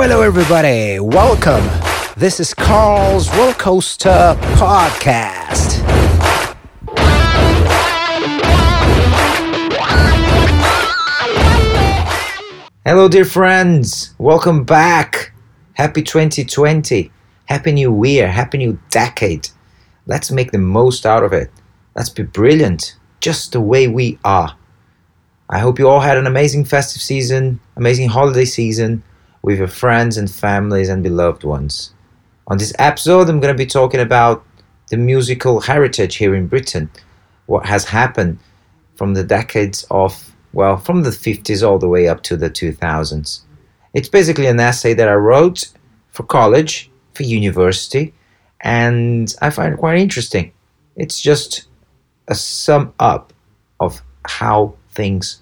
Hello, everybody. Welcome. This is Carl's Roller Coaster Podcast. Hello, dear friends. Welcome back. Happy 2020. Happy New Year. Happy New Decade. Let's make the most out of it. Let's be brilliant, just the way we are. I hope you all had an amazing festive season, amazing holiday season with your friends and families and beloved ones. On this episode, I'm going to be talking about the musical heritage here in Britain, what has happened from the decades of, well, from the 50s all the way up to the 2000s. It's basically an essay that I wrote for college, for university, and I find it quite interesting. It's just a sum up of how things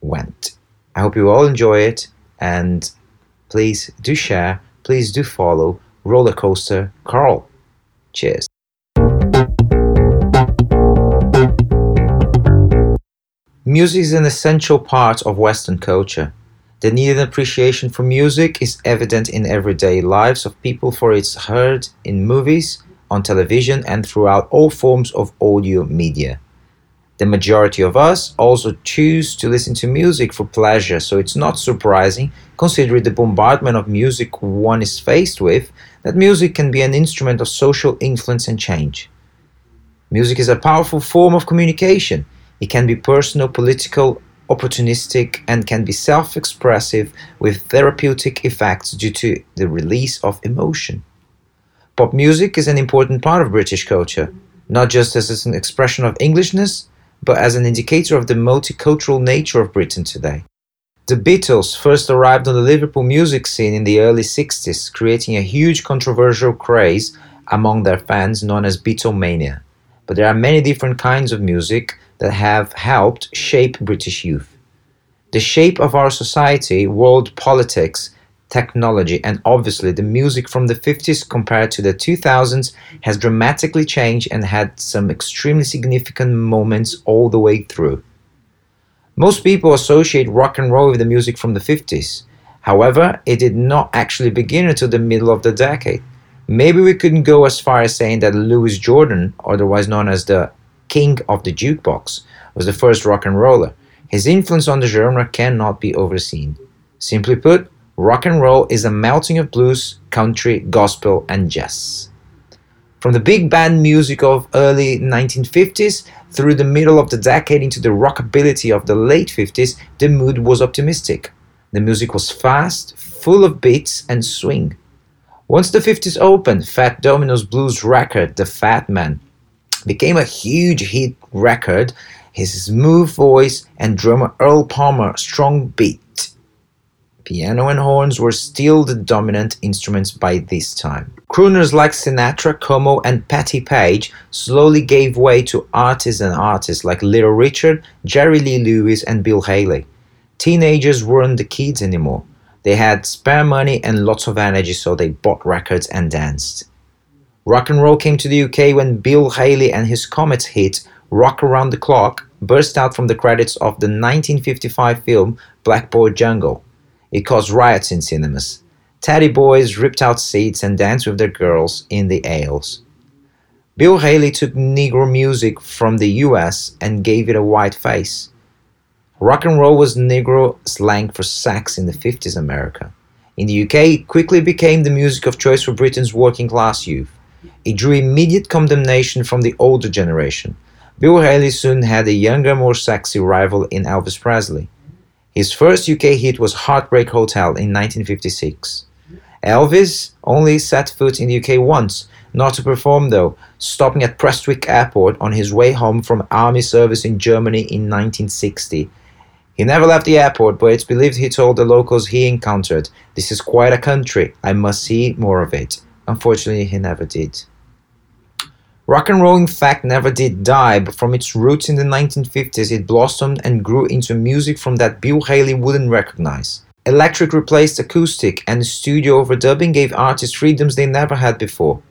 went. I hope you all enjoy it and please do share, please do follow Roller Coaster Carl. Cheers. Music is an essential part of Western culture. The need and appreciation for music is evident in everyday lives of people for it's heard in movies, on television and throughout all forms of audio media. The majority of us also choose to listen to music for pleasure, so it's not surprising, considering the bombardment of music one is faced with, that music can be an instrument of social influence and change. Music is a powerful form of communication. It can be personal, political, opportunistic, and can be self expressive with therapeutic effects due to the release of emotion. Pop music is an important part of British culture, not just as an expression of Englishness, but as an indicator of the multicultural nature of Britain today. The Beatles first arrived on the Liverpool music scene in the early 60s, creating a huge controversial craze among their fans known as Beatlemania. But there are many different kinds of music that have helped shape British youth. The shape of our society, world politics, technology, and obviously the music from the 50s compared to the 2000s has dramatically changed and had some extremely significant moments all the way through. Most people associate rock and roll with the music from the 50s. However, it did not actually begin until the middle of the decade. Maybe we couldn't go as far as saying that Louis Jordan, otherwise known as the king of the jukebox, was the first rock and roller. His influence on the genre cannot be overseen. Simply put, rock and roll is a melting of blues, country, gospel, and jazz. From the big band music of early 1950s through the middle of the decade into the rockabilly of the late 50s, the mood was optimistic. The music was fast, full of beats and swing. Once the 50s opened, Fats Domino's blues record, The Fat Man, became a huge hit record. His smooth voice and drummer Earl Palmer strong beat Piano and horns were still the dominant instruments by this time. Crooners like Sinatra, Como, and Patti Page slowly gave way to artists and artists like Little Richard, Jerry Lee Lewis, and Bill Haley. Teenagers weren't the kids anymore. They had spare money and lots of energy, so they bought records and danced. Rock and roll came to the UK when Bill Haley and his Comets hit Rock Around the Clock burst out from the credits of the 1955 film Blackboard Jungle. It caused riots in cinemas. Teddy boys ripped out seats and danced with their girls in the aisles. Bill Haley took Negro music from the US and gave it a white face. Rock and roll was Negro slang for sex in the 50s America. In the UK, it quickly became the music of choice for Britain's working class youth. It drew immediate condemnation from the older generation. Bill Haley soon had a younger, more sexy rival in Elvis Presley. His first UK hit was Heartbreak Hotel in 1956. Elvis only set foot in the UK once, not to perform though, stopping at Prestwick Airport on his way home from army service in Germany in 1960. He never left the airport, but it's believed he told the locals he encountered, This is quite a country, I must see more of it. Unfortunately, he never did. Rock and roll, in fact, never did die, but from its roots in the 1950s, it blossomed and grew into music from that Bill Haley wouldn't recognize. Electric replaced acoustic, and studio overdubbing gave artists freedoms they never had before.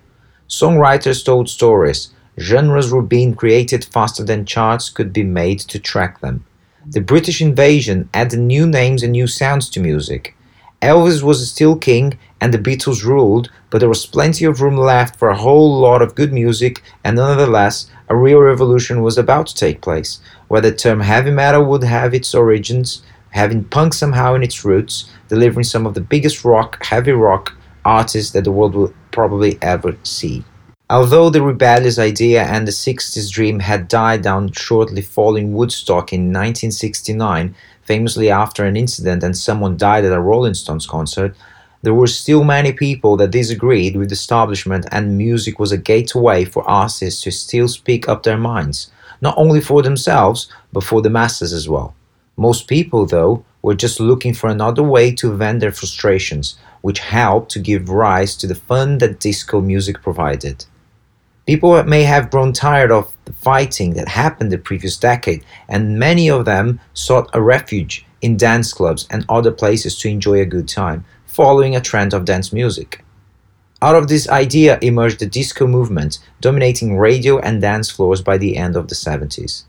Songwriters told stories. Genres were being created faster than charts could be made to track them. The British invasion added new names and new sounds to music. Elvis was still king and the Beatles ruled, but there was plenty of room left for a whole lot of good music, and nonetheless, a real revolution was about to take place, where the term heavy metal would have its origins, having punk somehow in its roots, delivering some of the biggest rock, heavy rock artists that the world will probably ever see. Although the rebellious idea and the 60s dream had died down shortly following Woodstock in 1969, famously after an incident and someone died at a Rolling Stones concert, there were still many people that disagreed with the establishment, and music was a gateway for artists to still speak up their minds, not only for themselves, but for the masses as well. Most people, though, were just looking for another way to vent their frustrations, which helped to give rise to the fun that disco music provided. People may have grown tired of the fighting that happened the previous decade, and many of them sought a refuge in dance clubs and other places to enjoy a good time, following a trend of dance music. Out of this idea emerged the disco movement, dominating radio and dance floors by the end of the 70s.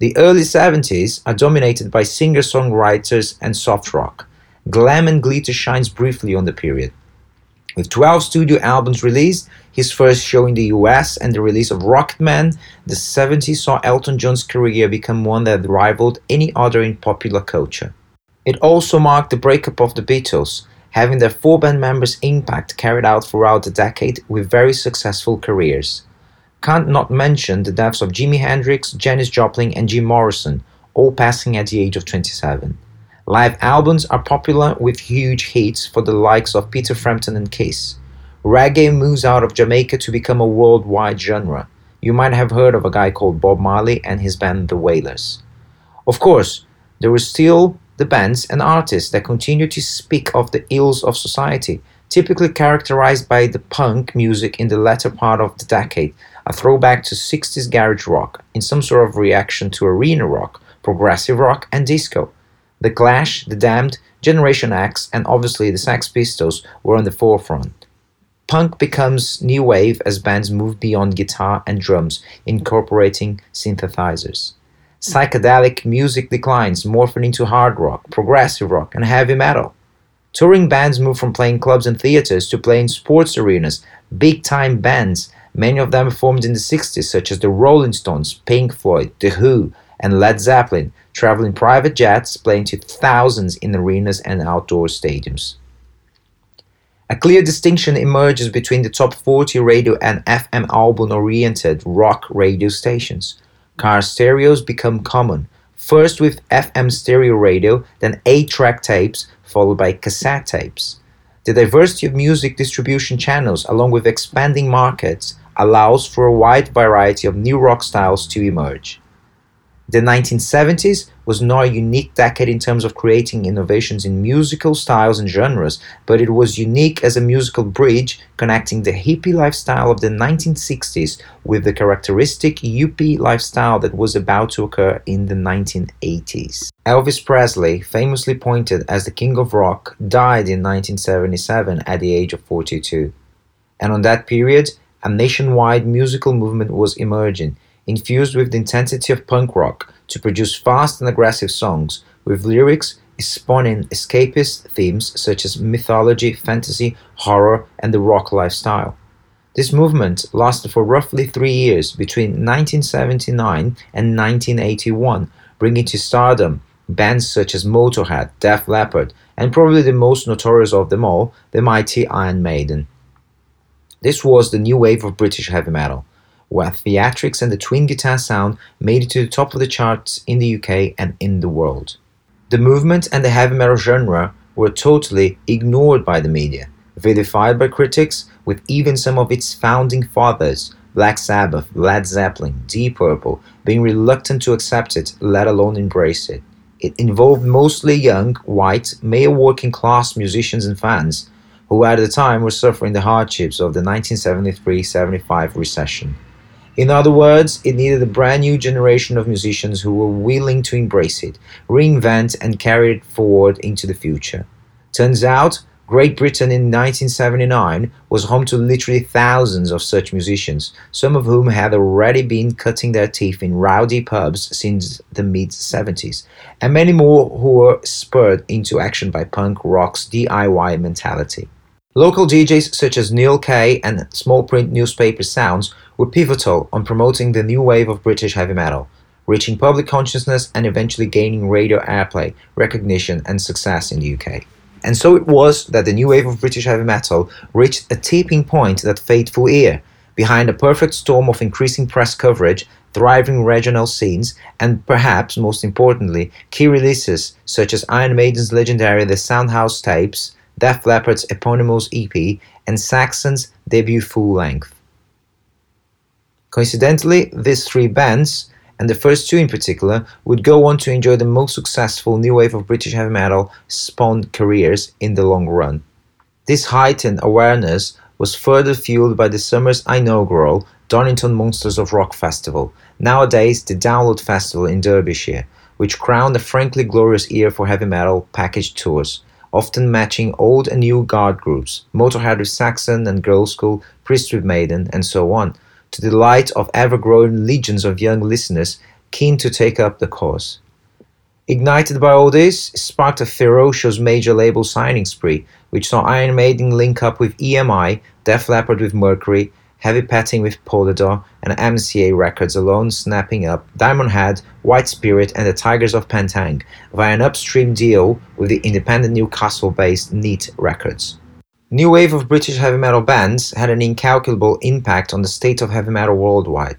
The early 70s are dominated by singer songwriters and soft rock. Glam and glitter shines briefly on the period. With 12 studio albums released, his first show in the US, and the release of Rocketman, the 70s saw Elton John's career become one that rivaled any other in popular culture. It also marked the breakup of the Beatles, having their four band members' impact carried out throughout the decade with very successful careers. Can't not mention the deaths of Jimi Hendrix, Janis Joplin, and Jim Morrison, all passing at the age of 27. Live albums are popular with huge hits for the likes of Peter Frampton and Kiss. Reggae moves out of Jamaica to become a worldwide genre. You might have heard of a guy called Bob Marley and his band The Wailers. Of course, there were still the bands and artists that continue to speak of the ills of society, typically characterized by the punk music in the latter part of the decade, a throwback to 60s garage rock, in some sort of reaction to arena rock, progressive rock, and disco. The Clash, The Damned, Generation X, and obviously the Sex Pistols were on the forefront. Punk becomes new wave as bands move beyond guitar and drums, incorporating synthesizers. Psychedelic music declines, morphing into hard rock, progressive rock, and heavy metal. Touring bands move from playing clubs and theaters to playing sports arenas. Big time bands, many of them formed in the 60s, such as the Rolling Stones, Pink Floyd, The Who, and Led Zeppelin, traveling private jets, playing to thousands in arenas and outdoor stadiums. A clear distinction emerges between the top 40 radio and FM album oriented rock radio stations car stereos become common, first with FM stereo radio, then 8 track tapes, followed by cassette tapes. The diversity of music distribution channels, along with expanding markets, allows for a wide variety of new rock styles to emerge. The 1970s was not a unique decade in terms of creating innovations in musical styles and genres, but it was unique as a musical bridge connecting the hippie lifestyle of the 1960s with the characteristic yuppie lifestyle that was about to occur in the 1980s. Elvis Presley, famously pointed as the king of rock, died in 1977 at the age of 42. And on that period, a nationwide musical movement was emerging infused with the intensity of punk rock to produce fast and aggressive songs with lyrics spawning escapist themes such as mythology, fantasy, horror, and the rock lifestyle. This movement lasted for roughly three years between 1979 and 1981, bringing to stardom bands such as Motorhead, Def Leppard, and probably the most notorious of them all, the mighty Iron Maiden. This was the new wave of British heavy metal where theatrics and the twin guitar sound made it to the top of the charts in the UK and in the world. The movement and the heavy metal genre were totally ignored by the media, vilified by critics, with even some of its founding fathers, Black Sabbath, Led Zeppelin, Deep Purple, being reluctant to accept it, let alone embrace it. It involved mostly young, white, male working class musicians and fans, who at the time were suffering the hardships of the 1973 75 recession. In other words, it needed a brand new generation of musicians who were willing to embrace it, reinvent, and carry it forward into the future. Turns out, Great Britain in 1979 was home to literally thousands of such musicians, some of whom had already been cutting their teeth in rowdy pubs since the mid 70s, and many more who were spurred into action by punk rock's DIY mentality. Local DJs such as Neal Kay and small print newspaper Sounds were pivotal on promoting the new wave of British heavy metal, reaching public consciousness and eventually gaining radio airplay, recognition, and success in the UK. And so it was that the new wave of British heavy metal reached a tipping point that fateful year, behind a perfect storm of increasing press coverage, thriving regional scenes, and perhaps most importantly, key releases such as Iron Maiden's legendary The Soundhouse tapes, Def Leppard's eponymous EP, and Saxon's debut full length. Coincidentally, these three bands and the first two in particular, would go on to enjoy the most successful new wave of British heavy metal spawned careers in the long run. This heightened awareness was further fueled by the summer's inaugural Donington Monsters of Rock Festival, nowadays the Download Festival in Derbyshire, which crowned a frankly glorious year for heavy metal package tours, often matching old and new guard groups, Motorhead with Saxon and Girlschool, Priest with Maiden, and so on, to the delight of ever-growing legions of young listeners keen to take up the cause. Ignited by all this, sparked a ferocious major label signing spree, which saw Iron Maiden link up with EMI, Def Leppard with Mercury, Heavy Pettin with Polydor, and MCA Records alone snapping up Diamond Head, White Spirit, and the Tygers of Pan Tang via an upstream deal with the independent Newcastle based Neat Records. New wave of British heavy metal bands had an incalculable impact on the state of heavy metal worldwide.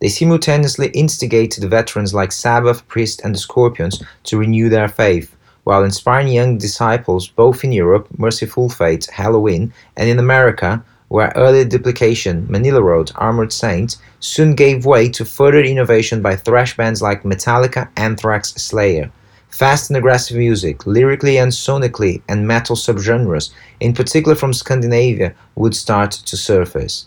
They simultaneously instigated veterans like Sabbath, Priest, and the Scorpions to renew their faith, while inspiring young disciples both in Europe, Mercyful Fate, Helloween, and in America, where early duplication, Manilla Road, Armored Saint, soon gave way to further innovation by thrash bands like Metallica, Anthrax, Slayer. Fast and aggressive music, lyrically and sonically, and metal subgenres, in particular from Scandinavia, would start to surface.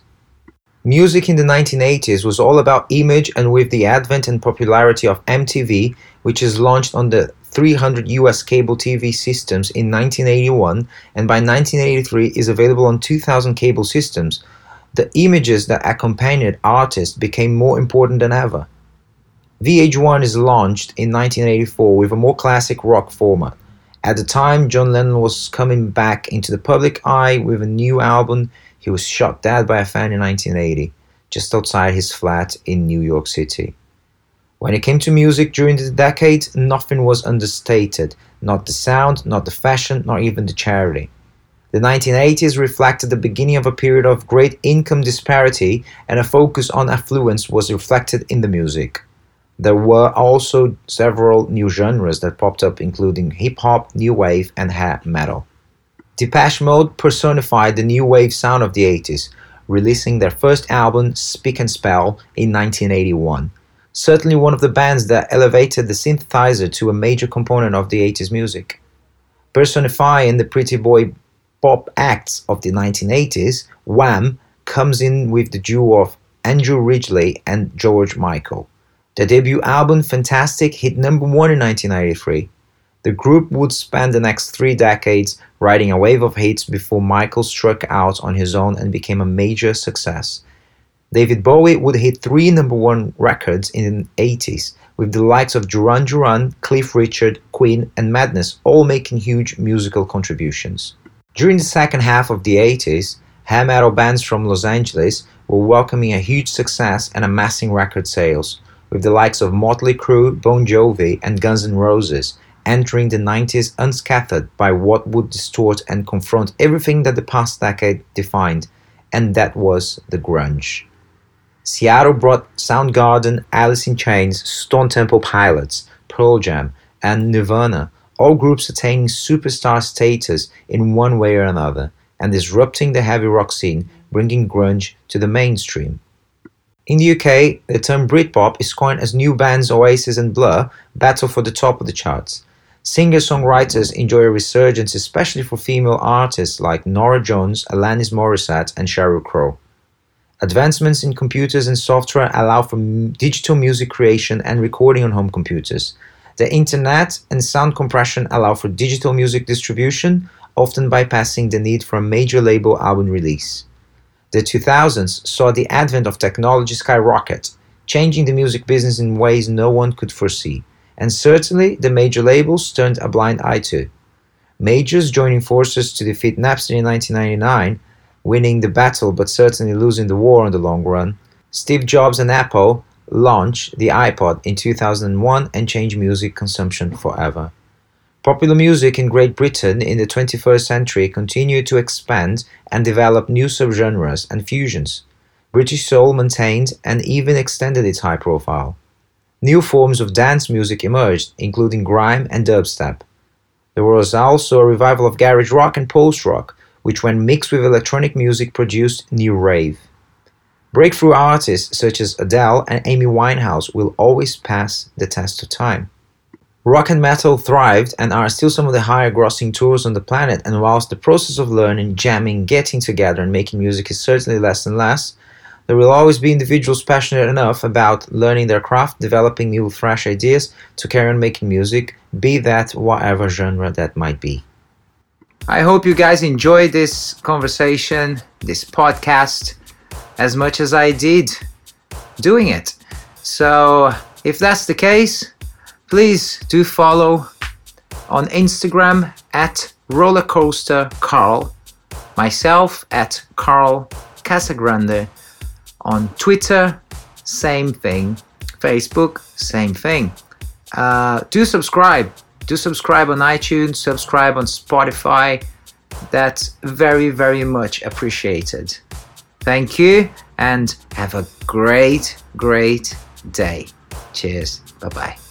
Music in the 1980s was all about image, and with the advent and popularity of MTV, which is launched on the 300 US cable TV systems in 1981 and by 1983 is available on 2000 cable systems, the images that accompanied artists became more important than ever. VH1 is launched in 1984 with a more classic rock format. At the time, John Lennon was coming back into the public eye with a new album. He was shot dead by a fan in 1980, just outside his flat in New York City. When it came to music during the decade, nothing was understated not the sound, not the fashion, not even the charity. The 1980s reflected the beginning of a period of great income disparity, and a focus on affluence was reflected in the music. There were also several new genres that popped up, including hip hop, new wave, and hair metal. Depeche Mode personified the new wave sound of the 80s, releasing their first album, Speak and Spell, in 1981. Certainly one of the bands that elevated the synthesizer to a major component of the 80s music. Personifying the pretty boy pop acts of the 1980s, Wham comes in with the duo of Andrew Ridgeley and George Michael. Their debut album, Fantastic, hit number one in 1993. The group would spend the next three decades riding a wave of hits before Michael struck out on his own and became a major success. David Bowie would hit three number one records in the 80s, with the likes of Duran Duran, Cliff Richard, Queen, and Madness all making huge musical contributions. During the second half of the 80s, hair metal bands from Los Angeles were welcoming a huge success and amassing record sales with the likes of Motley Crue, Bon Jovi, and Guns N' Roses entering the 90s unscathed by what would distort and confront everything that the past decade defined, and that was the grunge. Seattle brought Soundgarden, Alice in Chains, Stone Temple Pilots, Pearl Jam, and Nirvana, all groups attaining superstar status in one way or another, and disrupting the heavy rock scene, bringing grunge to the mainstream. In the UK, the term Britpop is coined as new bands Oasis and Blur battle for the top of the charts. Singer-songwriters enjoy a resurgence especially for female artists like Norah Jones, Alanis Morissette and Sheryl Crow. Advancements in computers and software allow for digital music creation and recording on home computers. The internet and sound compression allow for digital music distribution, often bypassing the need for a major label album release. The 2000s saw the advent of technology skyrocket, changing the music business in ways no one could foresee, and certainly the major labels turned a blind eye to. Majors joining forces to defeat Napster in 1999, winning the battle but certainly losing the war in the long run, Steve Jobs and Apple launched the iPod in 2001 and changed music consumption forever. Popular music in Great Britain in the 21st century continued to expand and develop new subgenres and fusions. British soul maintained and even extended its high profile. New forms of dance music emerged, including grime and dubstep. There was also a revival of garage rock and post rock, which, when mixed with electronic music, produced new rave. Breakthrough artists such as Adele and Amy Winehouse will always pass the test of time. Rock and metal thrived and are still some of the higher grossing tours on the planet, and whilst the process of learning, jamming, getting together, and making music is certainly less and less, there will always be individuals passionate enough about learning their craft, developing new, fresh ideas to carry on making music, be that whatever genre that might be. I hope you guys enjoyed this conversation, this podcast, as much as I did doing it. So, if that's the case, Please do follow on Instagram at rollercoaster Carl, myself at Carl Casagrande, on Twitter, same thing, Facebook, same thing. Uh, do subscribe. Do subscribe on iTunes, subscribe on Spotify. That's very, very much appreciated. Thank you and have a great, great day. Cheers. Bye bye.